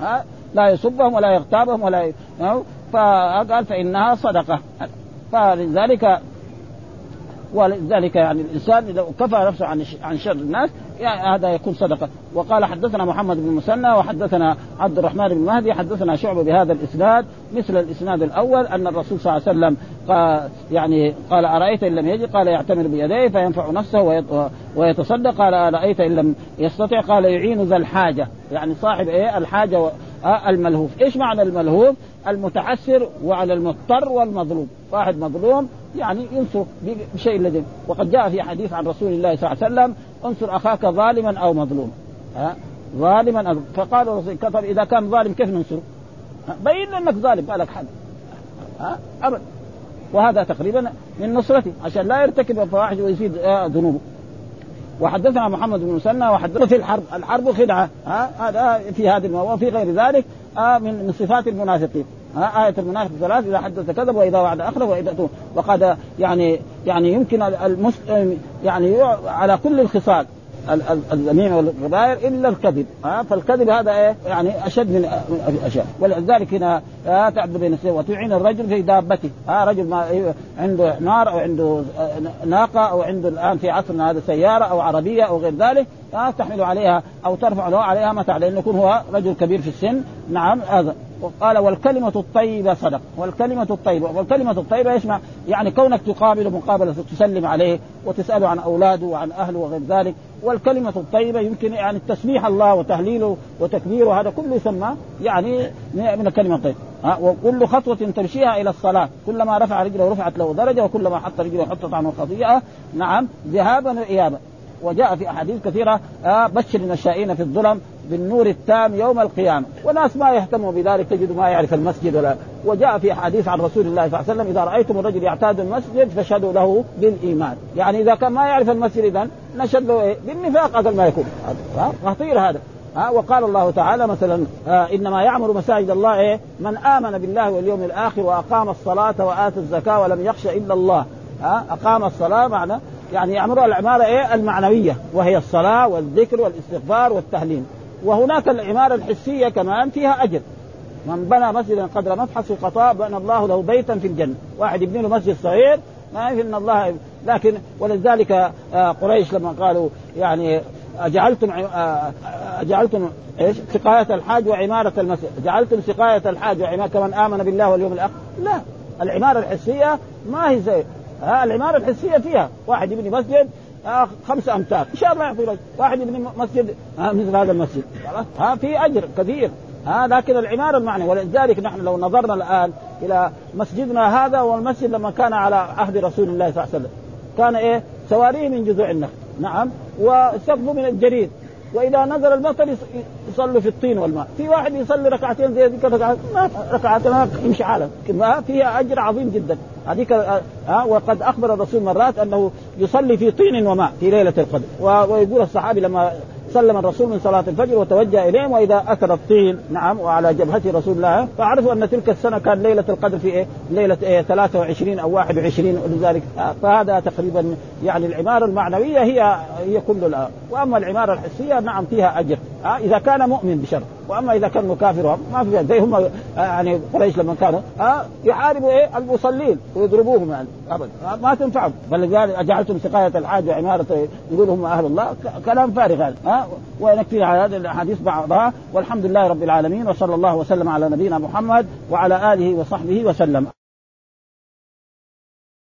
ها؟ لا يسبهم ولا يغتابهم ولا فقال فإنها صدقة. فلذلك ولذلك يعني الإنسان إذا كفى نفسه عن عن شر الناس يعني هذا يكون صدقة. وقال حدثنا محمد بن مسنى وحدثنا عبد الرحمن بن مهدي حدثنا شعبة بهذا الإسناد مثل الإسناد الأول أن الرسول صلى الله عليه وسلم قال يعني قال أرأيت إن لم يجد؟ قال يعتمر بيديه فينفع نفسه ويتصدق. قال أرأيت إن لم يستطع؟ قال يعين ذا الحاجة. يعني صاحب إيه؟ الحاجة الملهوف. إيش معنى الملهوف؟ المتعسر وعلى المضطر والمظلوم. واحد مظلوم يعني ينصر بشيء الذي وقد جاء في حديث عن رسول الله صلى الله عليه وسلم انصر أخاك ظالما أو مظلوما ها؟ ظالما فقال الرسول طب إذا كان ظالم كيف ننصره؟ بين أنك ظالم قال لك حد ها؟ ابدا وهذا تقريبا من نصرته عشان لا يرتكب الفواحش ويزيد آه، ذنوبه. وحدثنا محمد بن مسنى وحدثنا في الحرب الحرب خدعة. ها؟ هذا في هذه الموضوع وفي غير ذلك. آه من صفات المنافقين. ها آية المنافق ثلاث إذا حدث كذب وإذا وعد أخلف وإذا وقد يعني يعني يمكن المسلم يعني على كل الخصال الذميم والغبائر إلا الكذب. ها فالكذب هذا إيه؟ يعني أشد من الأشياء. ولذلك هنا تعبد بين السيف وتعين الرجل في دابته. ها رجل ما عنده حمار أو عنده ناقة أو عنده الآن في عصرنا هذا سيارة أو عربية أو غير ذلك تحمل عليها أو ترفع له عليها متاع لأنه يكون هو رجل كبير في السن. نعم هذا. وقال والكلمة الطيبة صدق. والكلمة الطيبة والكلمة الطيبة يسمع يعني كونك تقابل مقابلة تسلم عليه وتسأله عن أولاده وعن أهله وغير ذلك. والكلمة الطيبة يمكن يعني تسبيح الله وتهليله وتكبيره هذا كله يسمى يعني من الكلمة الطيبة. ها وكل خطوة تمشيها إلى الصلاة. كلما رفع رجله رفعت له درجة وكلما حط رجله حطت عنه خطيئة نعم ذهابا وإيابا. وجاء في أحاديث كثيرة آه بشر المشائين في الظلم بالنور التام يوم القيامة وناس ما يهتموا بذلك تجد ما يعرف المسجد ولا. وجاء في حديث عن رسول الله صلى الله عليه وسلم إذا رأيتم الرجل يعتاد المسجد فاشهدوا له بالإيمان. يعني إذا كان ما يعرف المسجد اذا نشهد له إيه؟ بالنفاق أقل ما يكون. خطير هذا. ها؟ وقال الله تعالى مثلا آه إنما يعمر مساجد الله إيه؟ من آمن بالله واليوم الآخر وأقام الصلاة وآتى الزكاة ولم يخش إلا الله. ها؟ أقام الصلاة معنى يعني يعمر العمارة إيه؟ المعنوية وهي الصلاة والذكر والاستغفار والتهليل. وهناك العمارة الحسية كمان فيها أجر. من بنى مسجدا قدر مفحص قطاء بنى الله له بيتا في الجنة. واحد يبني له مسجد صغير ما إن الله لكن ولذلك آه، قريش لما قالوا يعني أجعلتم أجعلتم إيش؟ سقاية الحاج وعمارة المسجد، جعلتم سقاية الحاج وعمارة كمن آمن بالله واليوم الآخر؟ لا، العمارة الحسية ما هي زي ها العمارة الحسية فيها. واحد يبني مسجد آه خمسة أمتار. إن شاء الله يعطي لك. واحد يبني مسجد آه مثل هذا المسجد. ها في أجر كثير ها لكن العمارة المعنى ولذلك نحن لو نظرنا الآن إلى مسجدنا هذا والمسجد لما كان على عهد رسول الله صلى الله عليه وسلم كان إيه؟ سواريه من جذوع النخل. نعم. وسقفه من الجريد. وإذا نزل المطر يصلوا في الطين والماء. في واحد يصلي ركعتين زي ذيك ركعتين يمشي حاله. فيها أجر عظيم جدا. هذيك ها وقد أخبر الرسول مرات أنه يصلي في طين وماء في ليلة القدر. ويقول الصحابي لما سلم الرسول من صلاة الفجر وتوجه إليهم وإذا أثر الطين نعم وعلى جبهته رسول الله فعرفوا أن تلك السنة كان ليلة القدر في إيه؟ ليلة إيه 23 أو 21 ولذلك فهذا تقريبا يعني العمارة المعنوية هي هي كل الآن. وأما العمارة الحسية نعم فيها أجر. إذا كان مؤمن بشر. وأما إذا كان مكافر ما في زي هم يعني قريش لما كانوا ها يحاربوا إيه؟ المصلين ويضربوهم يعني ابدا ما تنفعهم. قال أجعلتم سقاية الحاج وعماره يقول هم أهل الله كلام فارغ هذا ها؟ ونكفي على هذه الأحاديث بعضها. والحمد لله رب العالمين وصلى الله وسلم على نبينا محمد وعلى آله وصحبه وسلم.